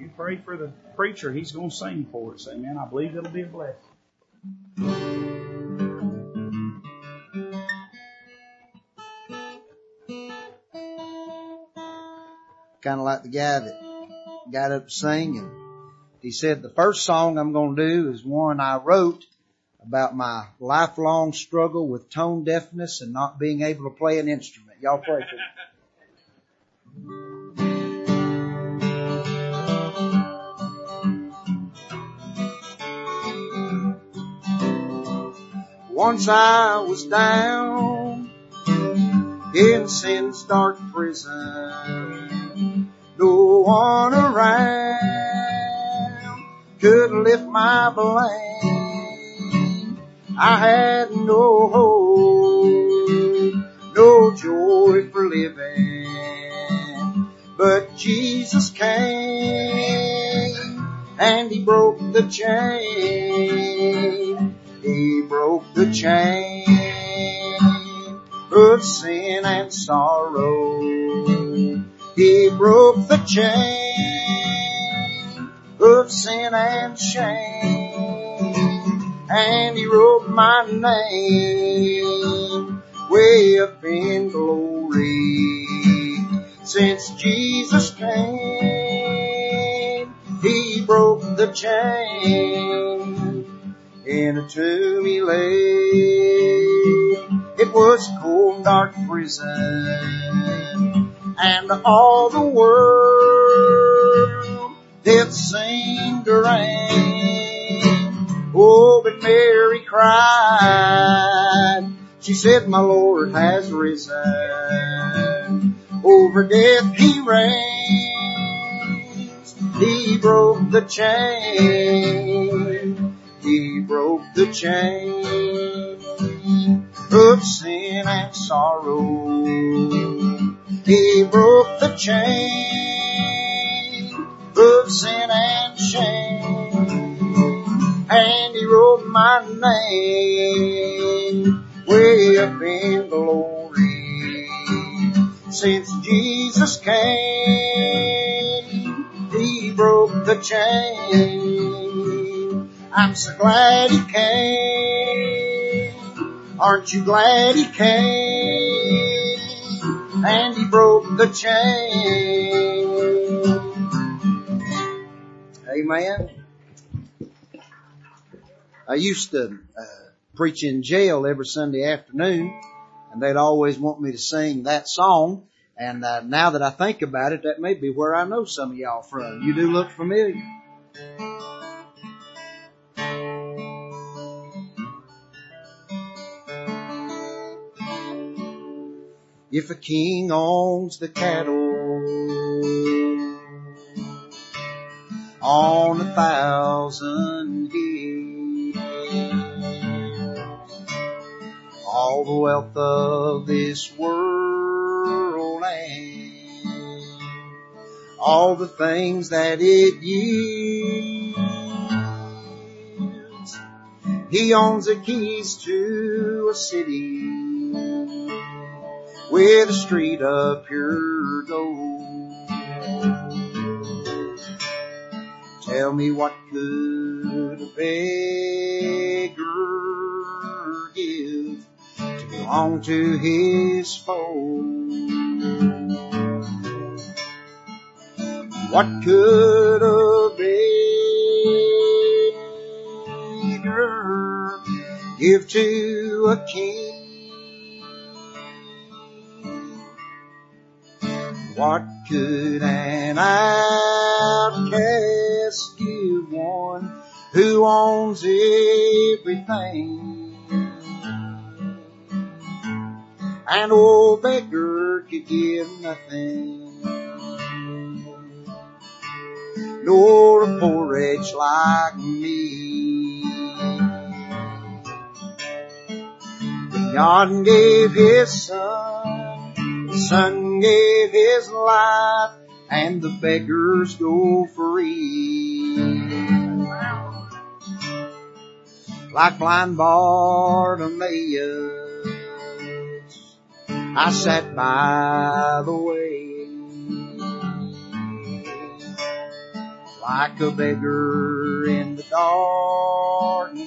You pray for the preacher. He's going to sing for us. Amen. I believe it'll be a blessing. Kind of like the guy that got up to sing and he said the first song I'm going to do is one I wrote about my lifelong struggle with tone deafness and not being able to play an instrument. Y'all pray for me. Once I was down in sin's dark prison. No one around could lift my blame. I had no hope, no joy for living. But Jesus came and he broke the chain. He broke the chain of sin and sorrow. He broke the chain of sin and shame. And he wrote my name way up in glory. Since Jesus came, he broke the chain in a tomb lay. It was a cold dark prison and all the world did seem to rain. Oh, but Mary cried. She said, my Lord has risen. Over death he reigns. He broke the chain. He broke the chain of sin and sorrow. He broke the chain of sin and shame. And he wrote my name way up in glory. Since Jesus came, he broke the chain. I'm so glad he came. Aren't you glad he came? And he broke the chain. Amen. I used to uh, preach in jail every Sunday afternoon, and they'd always want me to sing that song. And uh, now that I think about it, that may be where I know some of y'all from. You do look familiar. If a king owns the cattle on a thousand hills, all the wealth of this world and all the things that it yields. He owns the keys to a city with a street of pure gold. Tell me what could a beggar give to belong to his fold? What could a beggar give to a king? What could an outcast give one who owns everything? An old beggar could give nothing, nor a poor wretch like me. But God gave His Son, the Son gave His life, and the beggars go free. Like blind Bartimaeus, I sat by the way. like a beggar in the darkness.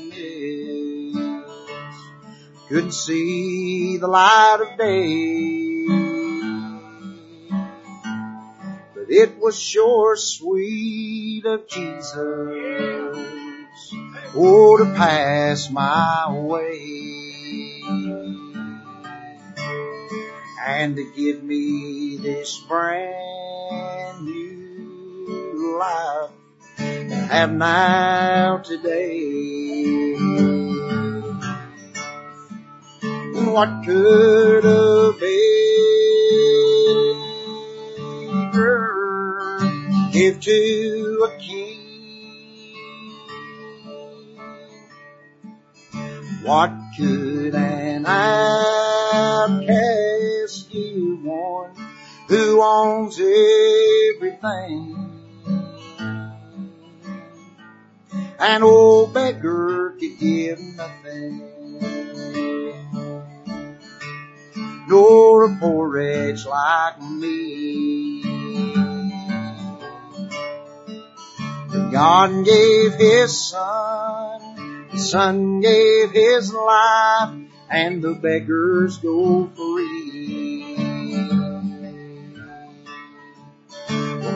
Couldn't see the light of day. It was sure sweet of Jesus. Oh, to pass my way. And to give me this brand new life I have now today. What could a beggar give to a king? What could an outcast give one who owns everything? An old beggar could give nothing. Nor a poor wretch like me. God gave His Son, the Son gave His life, and the beggars go free.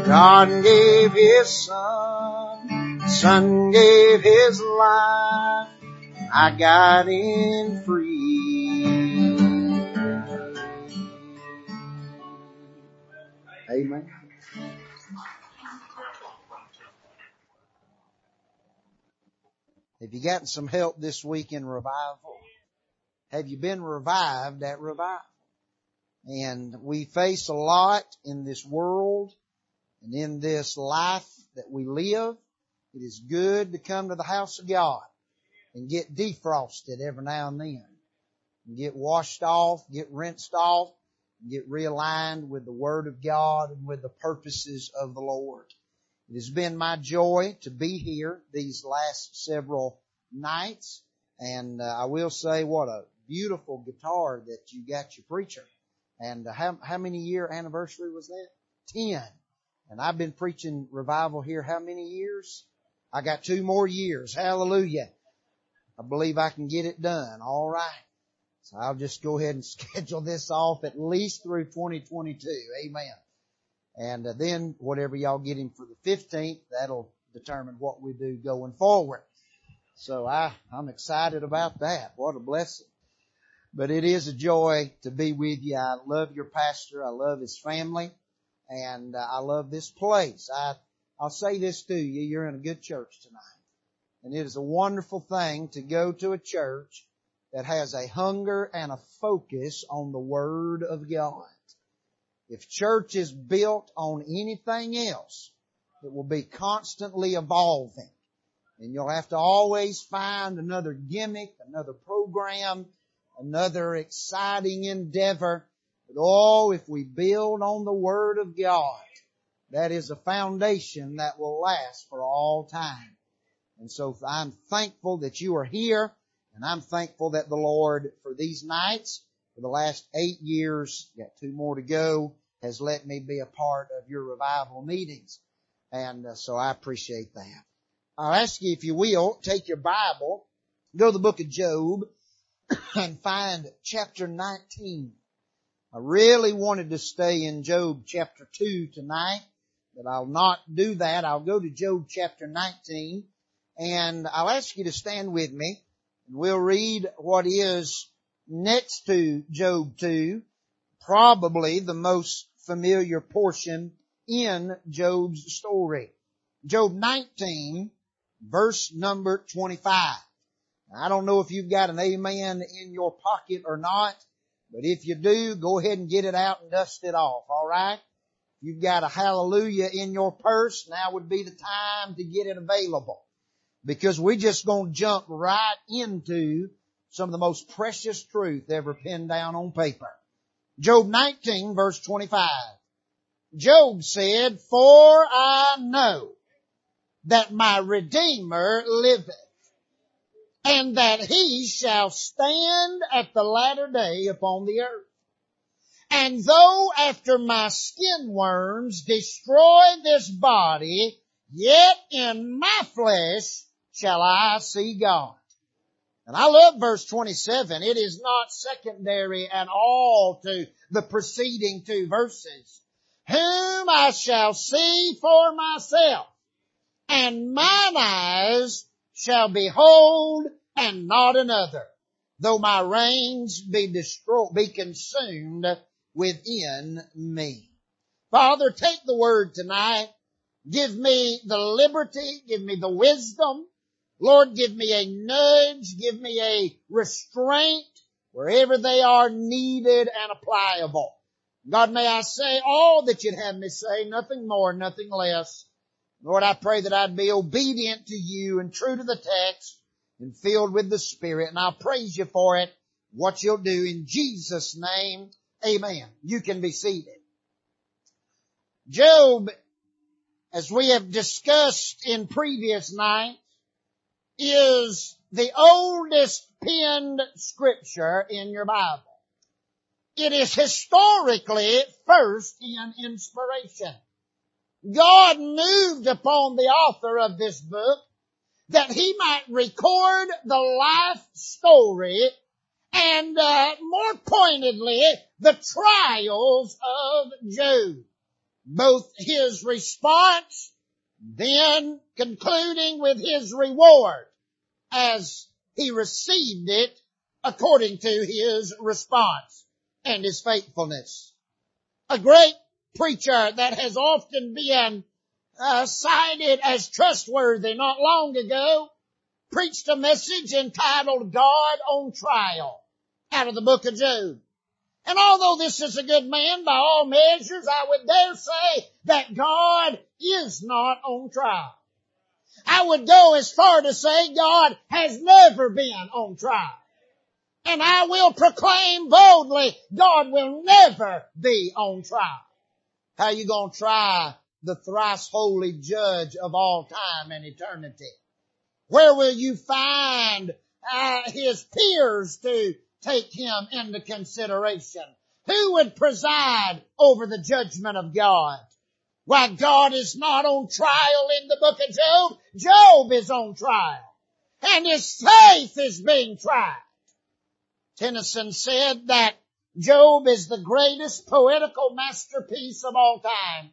God gave His Son, the Son gave His life, I got in free. Amen. Have you gotten some help this week in revival? Have you been revived at revival? And we face a lot in this world and in this life that we live. It is good to come to the house of God and get defrosted every now and then. And get washed off, get rinsed off, get realigned with the Word of God and with the purposes of the Lord. It has been my joy to be here these last several nights. And uh, I will say what a beautiful guitar that you got your preacher. And uh, how, how many year anniversary was that? Ten. And I've been preaching revival here how many years? I got two more years. Hallelujah. I believe I can get it done. All right. So I'll just go ahead and schedule this off at least through 2022. Amen. And uh, then whatever y'all get him for the 15th, that'll determine what we do going forward. So I, I'm excited about that. What a blessing. But it is a joy to be with you. I love your pastor. I love his family and uh, I love this place. I, I'll say this to you. You're in a good church tonight. And it is a wonderful thing to go to a church that has a hunger and a focus on the Word of God. If church is built on anything else, it will be constantly evolving. And you'll have to always find another gimmick, another program, another exciting endeavor. But oh, if we build on the Word of God, that is a foundation that will last for all time. And so I'm thankful that you are here, and I'm thankful that the Lord, for these nights, for the last eight years, got two more to go, has let me be a part of your revival meetings. And uh, so I appreciate that. I'll ask you if you will, take your Bible, go to the book of Job, and find chapter 19. I really wanted to stay in Job chapter 2 tonight, but I'll not do that. I'll go to Job chapter 19, and I'll ask you to stand with me, and we'll read what is next to Job 2, probably the most familiar portion in Job's story. Job 19, verse number 25. I don't know if you've got an amen in your pocket or not, but if you do, go ahead and get it out and dust it off, alright? You've got a hallelujah in your purse, now would be the time to get it available. Because we're just gonna jump right into some of the most precious truth ever penned down on paper. Job 19 verse 25. Job said, For I know that my Redeemer liveth, and that he shall stand at the latter day upon the earth. And though after my skin worms destroy this body, yet in my flesh shall I see God. And I love verse 27. It is not secondary at all to the preceding two verses. Whom I shall see for myself, and mine eyes shall behold and not another, though my reins be destroyed, be consumed within me. Father, take the word tonight. Give me the liberty, give me the wisdom. Lord, give me a nudge, give me a restraint wherever they are needed and applicable. God, may I say all that you'd have me say, nothing more, nothing less. Lord, I pray that I'd be obedient to you and true to the text and filled with the Spirit. And I'll praise you for it, what you'll do in Jesus' name. Amen. You can be seated. Job, as we have discussed in previous nights, is the oldest penned scripture in your Bible. It is historically first in inspiration. God moved upon the author of this book that he might record the life story and uh, more pointedly the trials of Job. Both his response, then concluding with his reward as he received it according to his response and his faithfulness. A great preacher that has often been uh, cited as trustworthy not long ago preached a message entitled God on Trial out of the book of Job. And although this is a good man by all measures, I would dare say that God is not on trial. I would go as far to say God has never been on trial. And I will proclaim boldly, God will never be on trial. How you gonna try the thrice holy judge of all time and eternity? Where will you find uh, his peers to take him into consideration? Who would preside over the judgment of God? Why God is not on trial in the book of Job. Job is on trial. And his faith is being tried. Tennyson said that Job is the greatest poetical masterpiece of all time.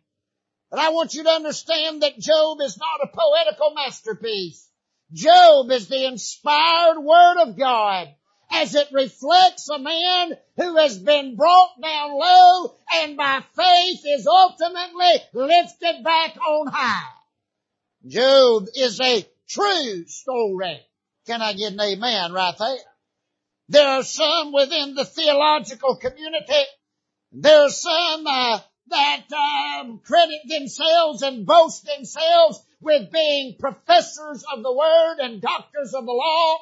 But I want you to understand that Job is not a poetical masterpiece. Job is the inspired word of God as it reflects a man who has been brought down low and by faith is ultimately lifted back on high. Job is a true story. Can I get an amen right there? There are some within the theological community. There are some uh, that um, credit themselves and boast themselves with being professors of the word and doctors of the law.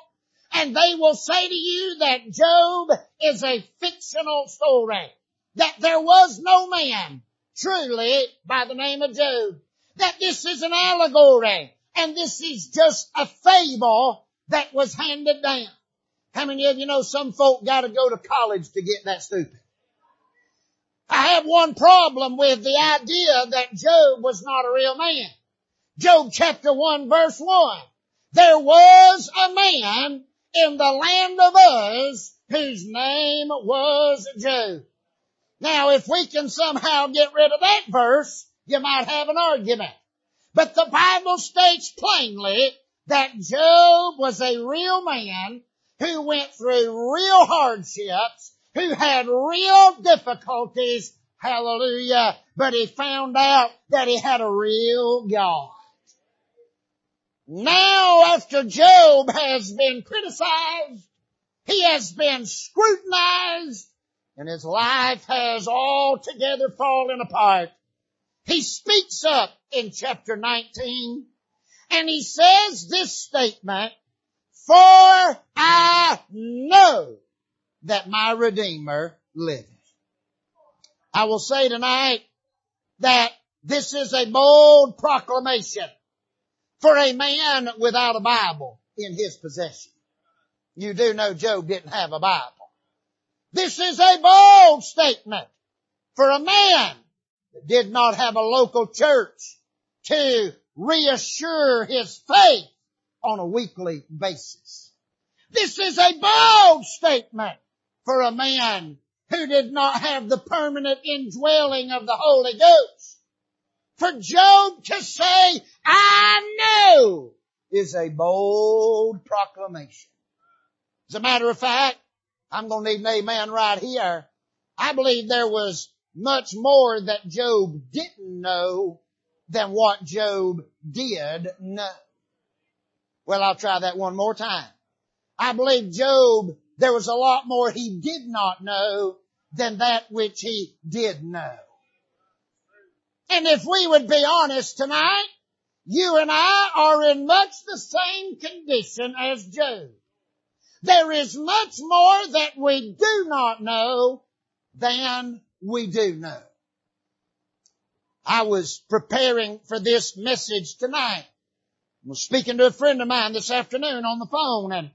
And they will say to you that Job is a fictional story. That there was no man truly by the name of Job. That this is an allegory. And this is just a fable that was handed down. How many of you know some folk gotta go to college to get that stupid? I have one problem with the idea that Job was not a real man. Job chapter 1 verse 1. There was a man in the land of Uz whose name was Job. Now if we can somehow get rid of that verse, you might have an argument. But the Bible states plainly that Job was a real man who went through real hardships, who had real difficulties, hallelujah, but he found out that he had a real God. Now after Job has been criticized, he has been scrutinized, and his life has altogether fallen apart. He speaks up in chapter 19, and he says this statement, for I know that my Redeemer liveth. I will say tonight that this is a bold proclamation for a man without a Bible in his possession. You do know Job didn't have a Bible. This is a bold statement for a man that did not have a local church to reassure his faith on a weekly basis. This is a bold statement for a man who did not have the permanent indwelling of the Holy Ghost. For Job to say, I know, is a bold proclamation. As a matter of fact, I'm going to need an amen right here. I believe there was much more that Job didn't know than what Job did know. Well, I'll try that one more time. I believe Job, there was a lot more he did not know than that which he did know. And if we would be honest tonight, you and I are in much the same condition as Job. There is much more that we do not know than we do know. I was preparing for this message tonight. I was speaking to a friend of mine this afternoon on the phone and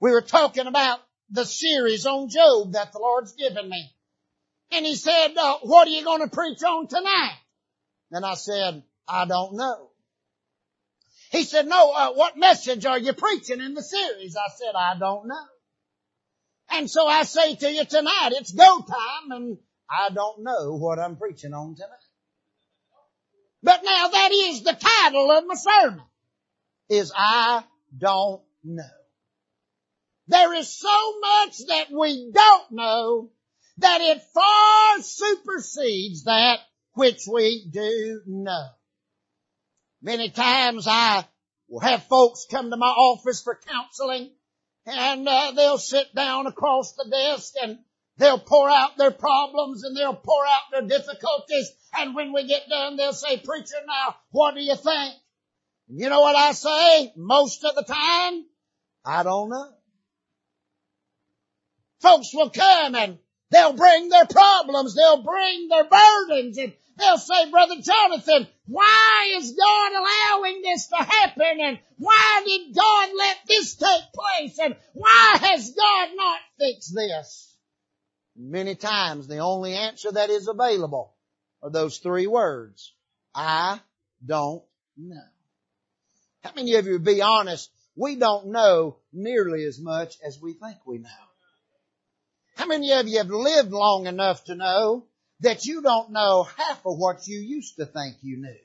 we were talking about the series on Job that the Lord's given me. And he said, uh, what are you going to preach on tonight? And I said, I don't know. He said, no, uh, what message are you preaching in the series? I said, I don't know. And so I say to you tonight, it's go time and I don't know what I'm preaching on tonight. But now that is the title of my sermon, is I don't know. There is so much that we don't know that it far supersedes that which we do know. Many times I will have folks come to my office for counseling and uh, they'll sit down across the desk and they'll pour out their problems and they'll pour out their difficulties and when we get done they'll say, preacher now, what do you think? You know what I say? Most of the time, I don't know. Folks will come and they'll bring their problems, they'll bring their burdens and they'll say, Brother Jonathan, why is God allowing this to happen? And why did God let this take place? And why has God not fixed this? Many times the only answer that is available are those three words. I don't know. How many of you be honest? We don't know nearly as much as we think we know. How many of you have lived long enough to know that you don't know half of what you used to think you knew?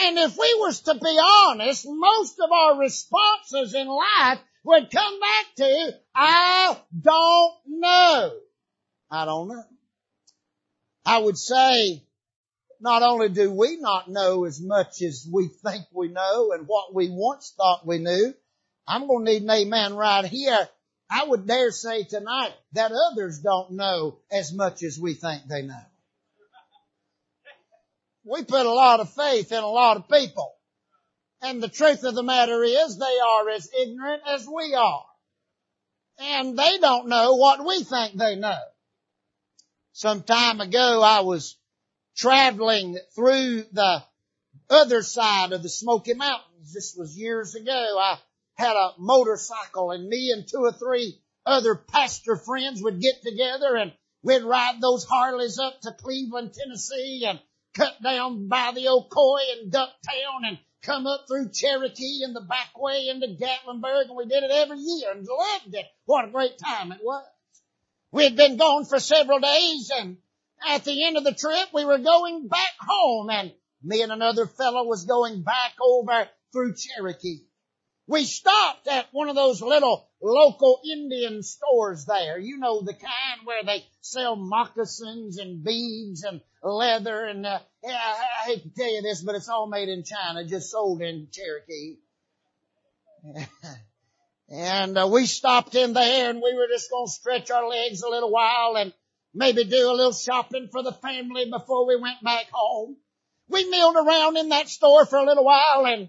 And if we was to be honest, most of our responses in life would come back to, I don't know. I don't know. I would say, not only do we not know as much as we think we know and what we once thought we knew, I'm going to need an amen right here. I would dare say tonight that others don't know as much as we think they know. We put a lot of faith in a lot of people. And the truth of the matter is they are as ignorant as we are. And they don't know what we think they know. Some time ago I was traveling through the other side of the Smoky Mountains. This was years ago. I had a motorcycle and me and two or three other pastor friends would get together and we'd ride those Harleys up to Cleveland, Tennessee and cut down by the Ocoee and Ducktown and come up through Cherokee and the back way into Gatlinburg and we did it every year and loved it. What a great time it was. We had been gone for several days and at the end of the trip we were going back home and me and another fellow was going back over through Cherokee. We stopped at one of those little local Indian stores there. You know the kind where they sell moccasins and beads and leather and uh, I, I hate to tell you this, but it's all made in China, just sold in Cherokee. and uh, we stopped in there and we were just going to stretch our legs a little while and maybe do a little shopping for the family before we went back home. We milled around in that store for a little while and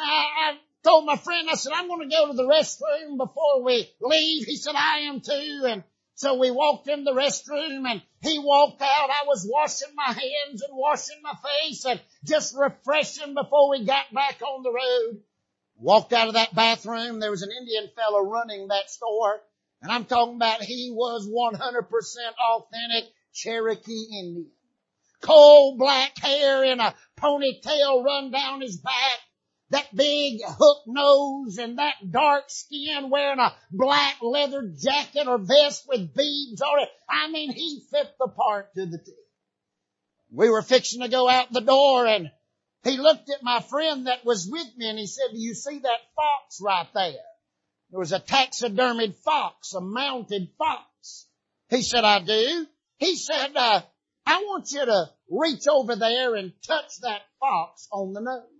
I, I told my friend, I said, I'm going to go to the restroom before we leave. He said, I am too. And so we walked in the restroom and he walked out. I was washing my hands and washing my face and just refreshing before we got back on the road. Walked out of that bathroom. There was an Indian fellow running that store. And I'm talking about he was 100% authentic Cherokee Indian. coal black hair in a ponytail run down his back, that big hook nose and that dark skin wearing a black leather jacket or vest with beads on it. I mean, he fit the part to the T. We were fixing to go out the door and he looked at my friend that was with me and he said, do you see that fox right there? There was a taxidermied fox, a mounted fox. He said, I do. He said, uh, I want you to reach over there and touch that fox on the nose.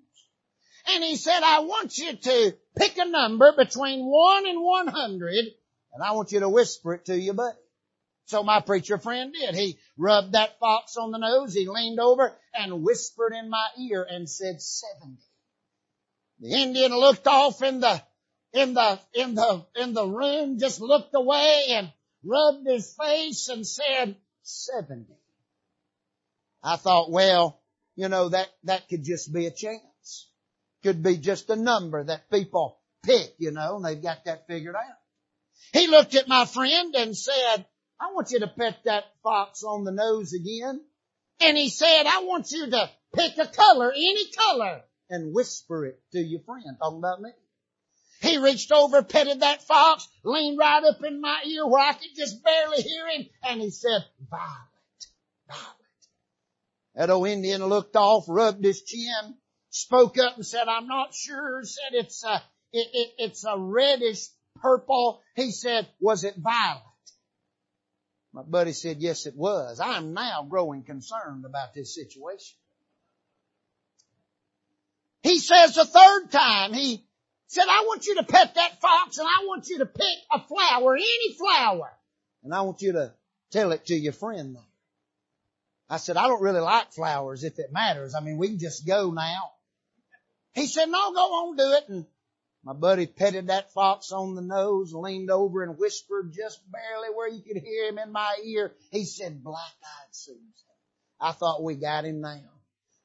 And he said, I want you to pick a number between one and one hundred and I want you to whisper it to your buddy. So my preacher friend did. He rubbed that fox on the nose. He leaned over and whispered in my ear and said 70. The Indian looked off in the, in the, in the, in the room, just looked away and rubbed his face and said 70. I thought, well, you know, that, that could just be a chance. Could be just a number that people pick, you know, and they've got that figured out. He looked at my friend and said, I want you to pet that fox on the nose again. And he said, I want you to pick a color, any color, and whisper it to your friend. Talking about me. He reached over, petted that fox, leaned right up in my ear where I could just barely hear him, and he said, violet, violet. That old Indian looked off, rubbed his chin, spoke up and said, I'm not sure, said it's a, it, it, it's a reddish purple. He said, was it violet? My buddy said, yes, it was. I am now growing concerned about this situation. He says the third time, he said, I want you to pet that fox and I want you to pick a flower, any flower. And I want you to tell it to your friend. I said, I don't really like flowers if it matters. I mean, we can just go now. He said, no, go on, do it. And my buddy petted that fox on the nose, leaned over and whispered just barely where you could hear him in my ear. He said, black-eyed Susan. I thought we got him now.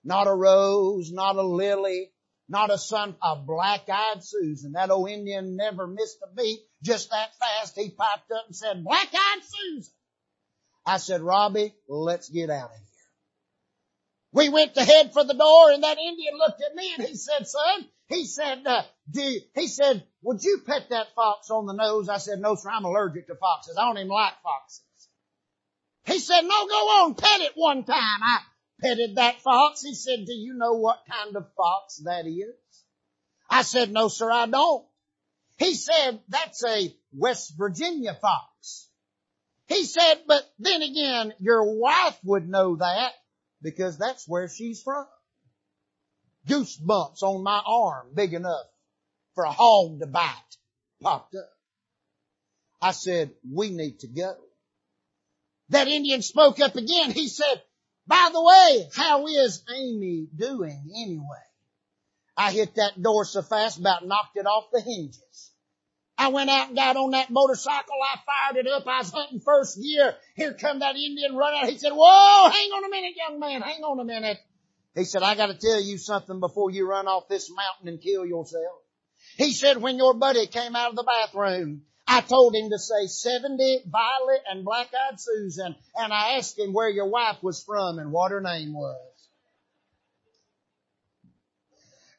Not a rose, not a lily, not a sun, a black-eyed Susan. That old Indian never missed a beat. Just that fast, he piped up and said, black-eyed Susan. I said, Robbie, let's get out of here. We went to head for the door and that Indian looked at me and he said, son, he said, uh, do, he said, would you pet that fox on the nose? I said, no sir, I'm allergic to foxes. I don't even like foxes. He said, no, go on, pet it one time. I petted that fox. He said, do you know what kind of fox that is? I said, no sir, I don't. He said, that's a West Virginia fox. He said, but then again, your wife would know that because that's where she's from. Goosebumps on my arm big enough for a hog to bite popped up. I said, we need to go. That Indian spoke up again. He said, by the way, how is Amy doing anyway? I hit that door so fast about knocked it off the hinges. I went out and got on that motorcycle. I fired it up. I was hunting first gear. Here come that Indian run out. He said, whoa, hang on a minute, young man. Hang on a minute. He said, I got to tell you something before you run off this mountain and kill yourself. He said, when your buddy came out of the bathroom, I told him to say 70 Violet and Black Eyed Susan, and I asked him where your wife was from and what her name was.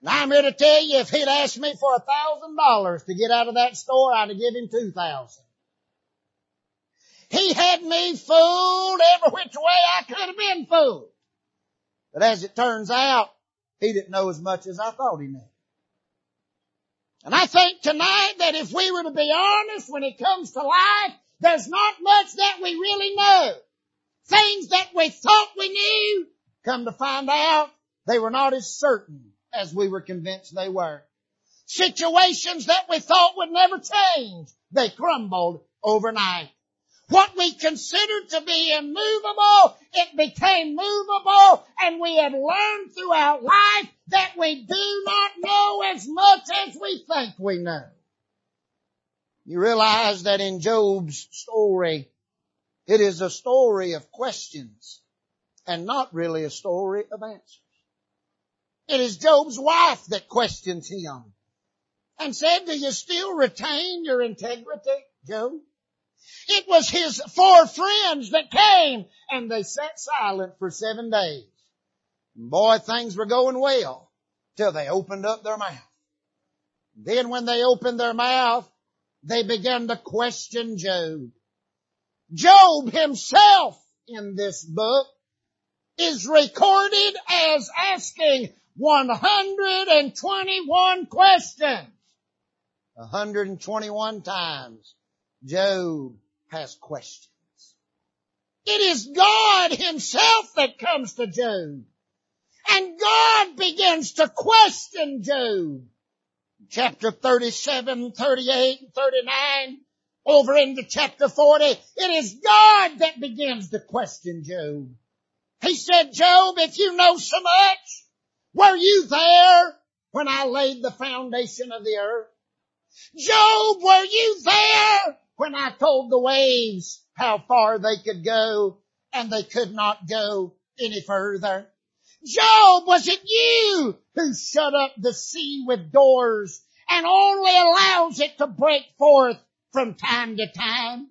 Now I'm here to tell you, if he'd asked me for a thousand dollars to get out of that store, I'd have given him two thousand. He had me fooled every which way I could have been fooled. But as it turns out, he didn't know as much as I thought he knew. And I think tonight that if we were to be honest when it comes to life, there's not much that we really know. Things that we thought we knew, come to find out, they were not as certain as we were convinced they were. Situations that we thought would never change, they crumbled overnight. What we considered to be immovable, it became movable and we have learned throughout life that we do not know as much as we think we know. You realize that in Job's story, it is a story of questions and not really a story of answers. It is Job's wife that questions him and said, do you still retain your integrity, Job? It was his four friends that came and they sat silent for seven days. Boy, things were going well till they opened up their mouth. Then when they opened their mouth, they began to question Job. Job himself in this book is recorded as asking 121 questions. 121 times Job has questions. It is God himself that comes to Job. And God begins to question Job. Chapter 37, 38, 39, over into chapter 40, it is God that begins to question Job. He said, Job, if you know so much, were you there when I laid the foundation of the earth? Job, were you there when I told the waves how far they could go and they could not go any further? Job, was it you who shut up the sea with doors and only allows it to break forth from time to time.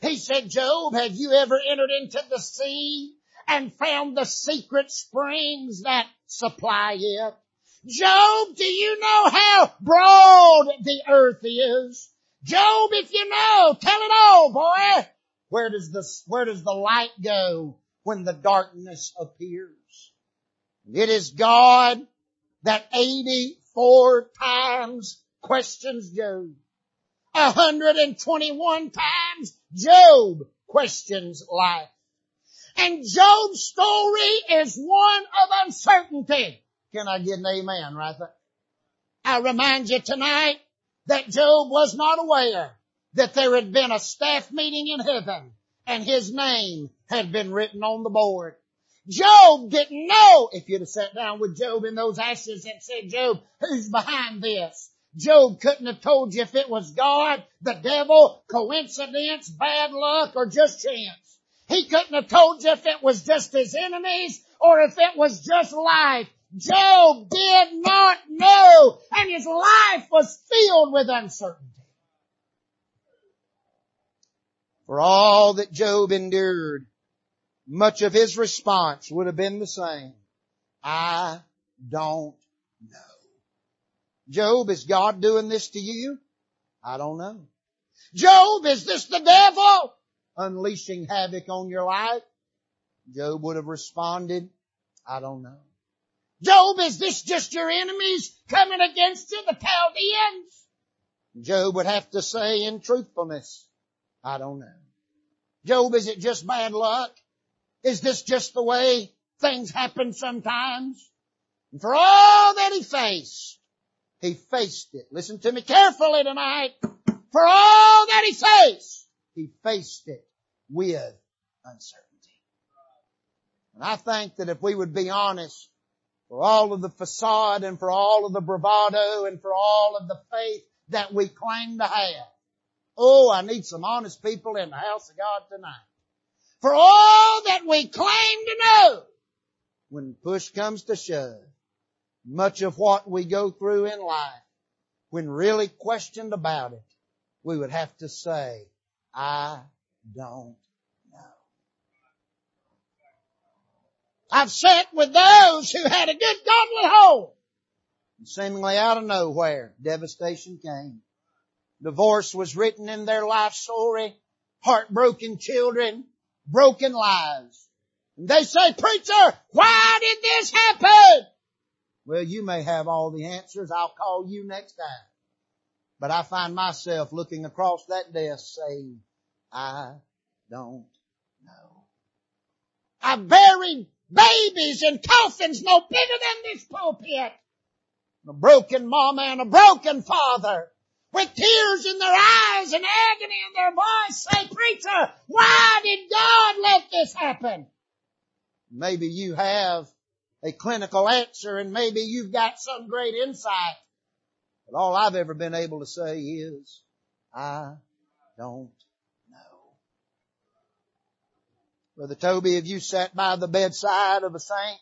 He said, Job, have you ever entered into the sea and found the secret springs that supply it? Job, do you know how broad the earth is? Job, if you know, tell it all, boy. Where does the, where does the light go when the darkness appears? It is God that 84 times questions Job. 121 times Job questions life. And Job's story is one of uncertainty. Can I get an amen right there? I remind you tonight that Job was not aware that there had been a staff meeting in heaven and his name had been written on the board. Job didn't know if you'd have sat down with Job in those ashes and said, Job, who's behind this? Job couldn't have told you if it was God, the devil, coincidence, bad luck, or just chance. He couldn't have told you if it was just his enemies or if it was just life. Job did not know and his life was filled with uncertainty. For all that Job endured, much of his response would have been the same. I don't know. Job, is God doing this to you? I don't know. Job, is this the devil unleashing havoc on your life? Job would have responded, I don't know. Job, is this just your enemies coming against you, the Chaldeans? Job would have to say in truthfulness, I don't know. Job, is it just bad luck? Is this just the way things happen sometimes? And for all that he faced, he faced it. Listen to me carefully tonight. For all that he faced, he faced it with uncertainty. And I think that if we would be honest, for all of the facade and for all of the bravado and for all of the faith that we claim to have, oh, I need some honest people in the house of God tonight. For all that we claim to know, when push comes to shove, much of what we go through in life, when really questioned about it, we would have to say, I don't know. I've sat with those who had a good godly home. And seemingly out of nowhere, devastation came. Divorce was written in their life story. Heartbroken children, broken lives. And they say, preacher, why did this happen? Well, you may have all the answers. I'll call you next time. But I find myself looking across that desk saying, I don't know. I buried babies in coffins no bigger than this pulpit. A broken mama and a broken father with tears in their eyes and agony in their voice say, preacher, why did God let this happen? Maybe you have a clinical answer and maybe you've got some great insight. But all I've ever been able to say is, I don't know. Brother Toby, have you sat by the bedside of a saint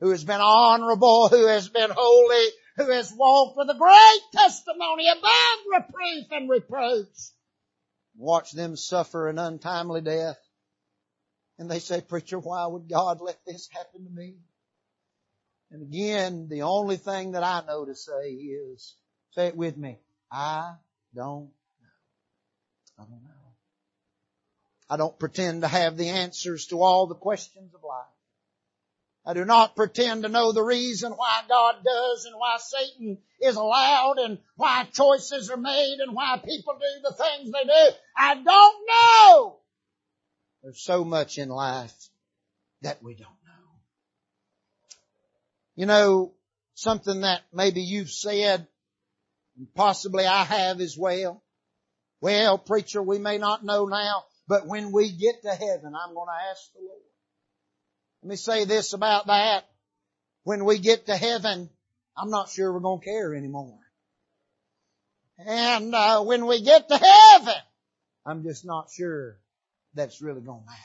who has been honorable, who has been holy, who has walked with a great testimony above reproof and reproach? watch them suffer an untimely death. And they say, preacher, why would God let this happen to me? And again, the only thing that I know to say is, say it with me, I don't know. I don't know. I don't pretend to have the answers to all the questions of life. I do not pretend to know the reason why God does and why Satan is allowed and why choices are made and why people do the things they do. I don't know. There's so much in life that we don't know. You know, something that maybe you've said, and possibly I have as well. Well, preacher, we may not know now, but when we get to heaven, I'm going to ask the Lord. Let me say this about that. When we get to heaven, I'm not sure we're going to care anymore. And uh, when we get to heaven, I'm just not sure that's really going to matter.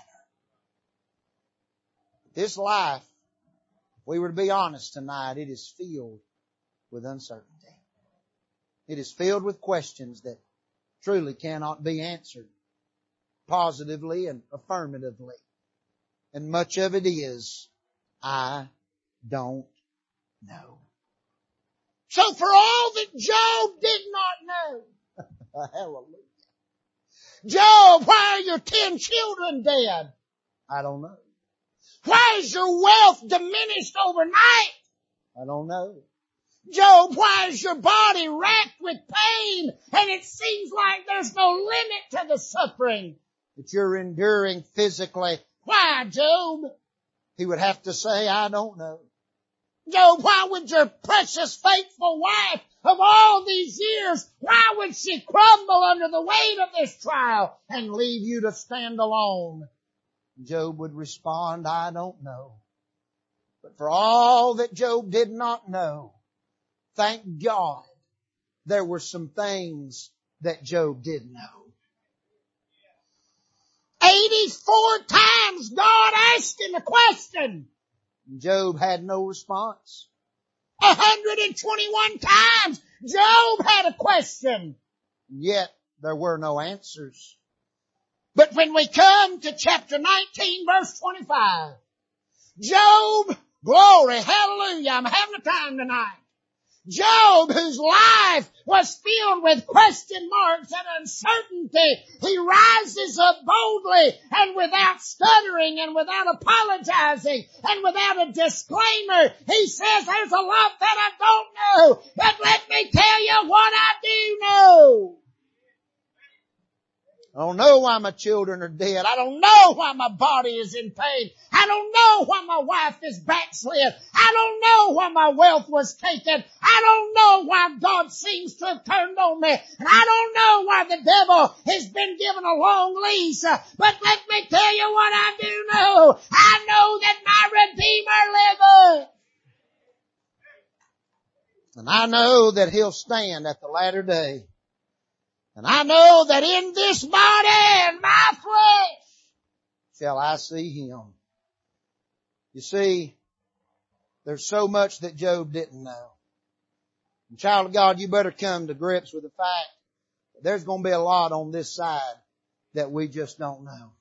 This life, if we were to be honest tonight, it is filled with uncertainty. It is filled with questions that truly cannot be answered positively and affirmatively. And much of it is, I don't know. So for all that Job did not know, hallelujah. Job, why are your ten children dead? I don't know. Why is your wealth diminished overnight? I don't know. Job, why is your body racked with pain and it seems like there's no limit to the suffering that you're enduring physically why, Job? He would have to say, I don't know. Job, why would your precious faithful wife of all these years, why would she crumble under the weight of this trial and leave you to stand alone? Job would respond, I don't know. But for all that Job did not know, thank God there were some things that Job did know. 84 times God asked him a question. Job had no response. 121 times Job had a question. Yet there were no answers. But when we come to chapter 19 verse 25, Job, glory, hallelujah, I'm having a time tonight. Job, whose life was filled with question marks and uncertainty, he rises up boldly and without stuttering and without apologizing and without a disclaimer. He says, there's a lot that I don't know, but let me tell you what I do know. I don't know why my children are dead. I don't know why my body is in pain. I don't know why my wife is backslid. I don't know why my wealth was taken. I don't know why God seems to have turned on me. And I don't know why the devil has been given a long lease. But let me tell you what I do know. I know that my Redeemer liveth. And I know that he'll stand at the latter day. And I know that in this body and my flesh shall I see him. You see, there's so much that Job didn't know. And child of God, you better come to grips with the fact that there's going to be a lot on this side that we just don't know.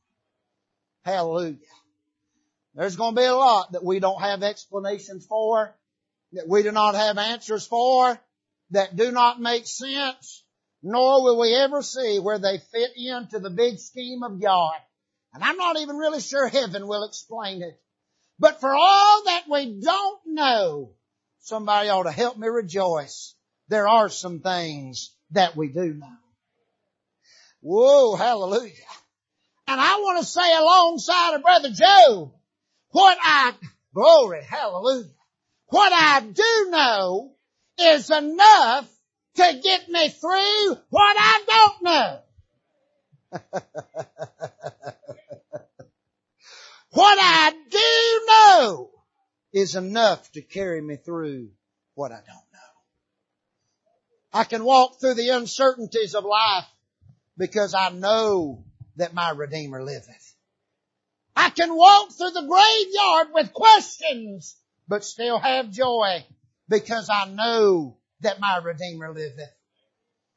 Hallelujah. There's going to be a lot that we don't have explanations for, that we do not have answers for, that do not make sense, nor will we ever see where they fit into the big scheme of God. And I'm not even really sure heaven will explain it. But for all that we don't know, somebody ought to help me rejoice. There are some things that we do know. Whoa, hallelujah. And I want to say alongside of Brother Job, what I, glory, hallelujah, what I do know is enough to get me through what I don't know. what I do know is enough to carry me through what I don't know. I can walk through the uncertainties of life because I know that my Redeemer liveth. I can walk through the graveyard with questions, but still have joy because I know that my Redeemer liveth.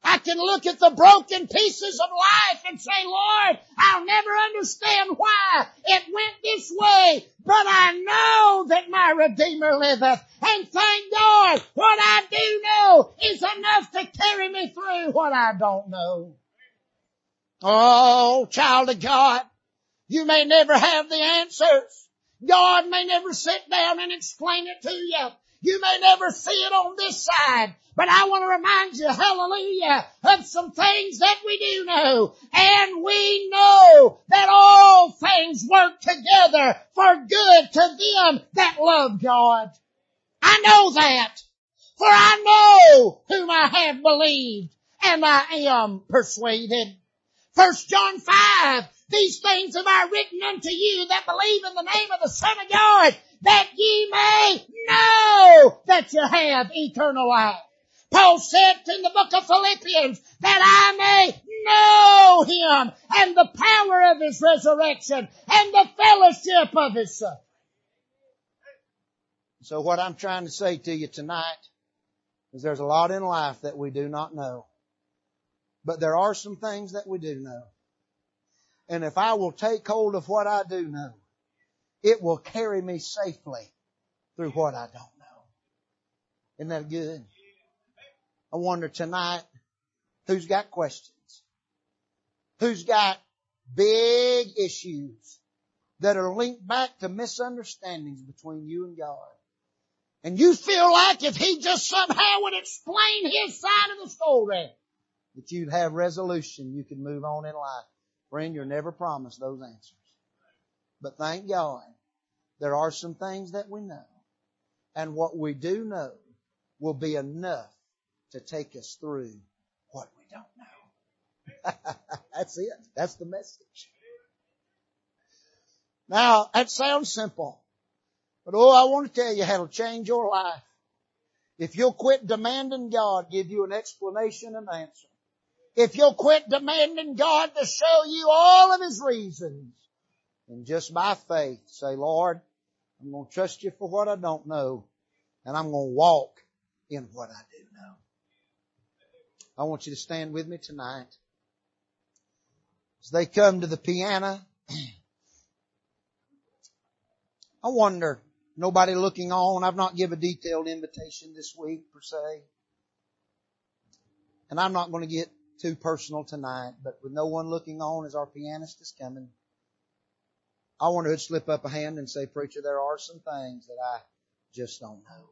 I can look at the broken pieces of life and say, Lord, I'll never understand why it went this way, but I know that my Redeemer liveth. And thank God, what I do know is enough to carry me through what I don't know. Oh, child of God, you may never have the answers. God may never sit down and explain it to you. You may never see it on this side, but I want to remind you, hallelujah, of some things that we do know. And we know that all things work together for good to them that love God. I know that. For I know whom I have believed and I am persuaded. First John 5, these things have I written unto you that believe in the name of the Son of God, that ye may know that you have eternal life. Paul said in the book of Philippians that I may know him and the power of his resurrection and the fellowship of his suffering. So what I'm trying to say to you tonight is there's a lot in life that we do not know. But there are some things that we do know. And if I will take hold of what I do know, it will carry me safely through what I don't know. Isn't that good? I wonder tonight who's got questions? Who's got big issues that are linked back to misunderstandings between you and God? And you feel like if He just somehow would explain His side of the story, that you'd have resolution, you could move on in life. Friend, you're never promised those answers. But thank God, there are some things that we know. And what we do know will be enough to take us through what we don't know. That's it. That's the message. Now, that sounds simple. But oh, I want to tell you how it'll change your life. If you'll quit demanding God give you an explanation and answer. If you'll quit demanding God to show you all of His reasons. And just by faith say, Lord, I'm going to trust you for what I don't know. And I'm going to walk in what I do know. I want you to stand with me tonight. As they come to the piano, I wonder, nobody looking on, I've not given a detailed invitation this week per se. And I'm not going to get too personal tonight, but with no one looking on as our pianist is coming, I wonder who'd slip up a hand and say, preacher, there are some things that I just don't know.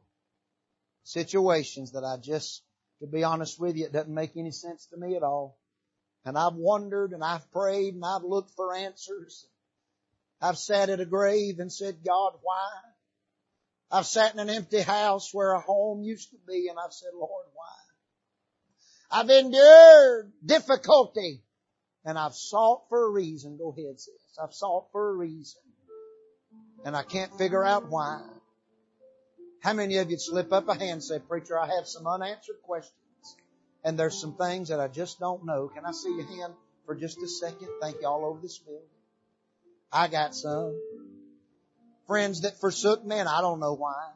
Situations that I just to be honest with you, it doesn't make any sense to me at all. And I've wondered and I've prayed and I've looked for answers. I've sat at a grave and said, God, why? I've sat in an empty house where a home used to be and I've said, Lord, why? I've endured difficulty and I've sought for a reason. Go ahead, sis. I've sought for a reason and I can't figure out why. How many of you slip up a hand and say, preacher, I have some unanswered questions and there's some things that I just don't know. Can I see your hand for just a second? Thank you all over this building. I got some. Friends that forsook me and I don't know why.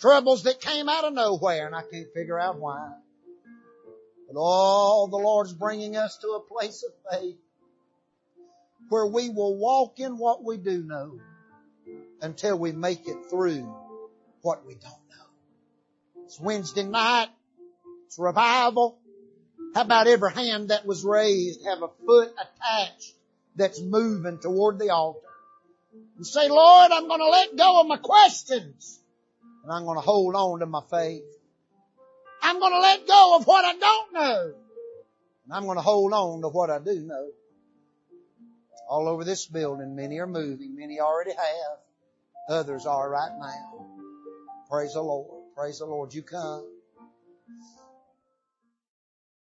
Troubles that came out of nowhere and I can't figure out why. But all the Lord's bringing us to a place of faith where we will walk in what we do know until we make it through what we don't know. It's Wednesday night. It's revival. How about every hand that was raised have a foot attached that's moving toward the altar? And say, Lord, I'm going to let go of my questions and I'm going to hold on to my faith. I'm going to let go of what I don't know and I'm going to hold on to what I do know. All over this building, many are moving, many already have. Others are right now. Praise the Lord. Praise the Lord. You come.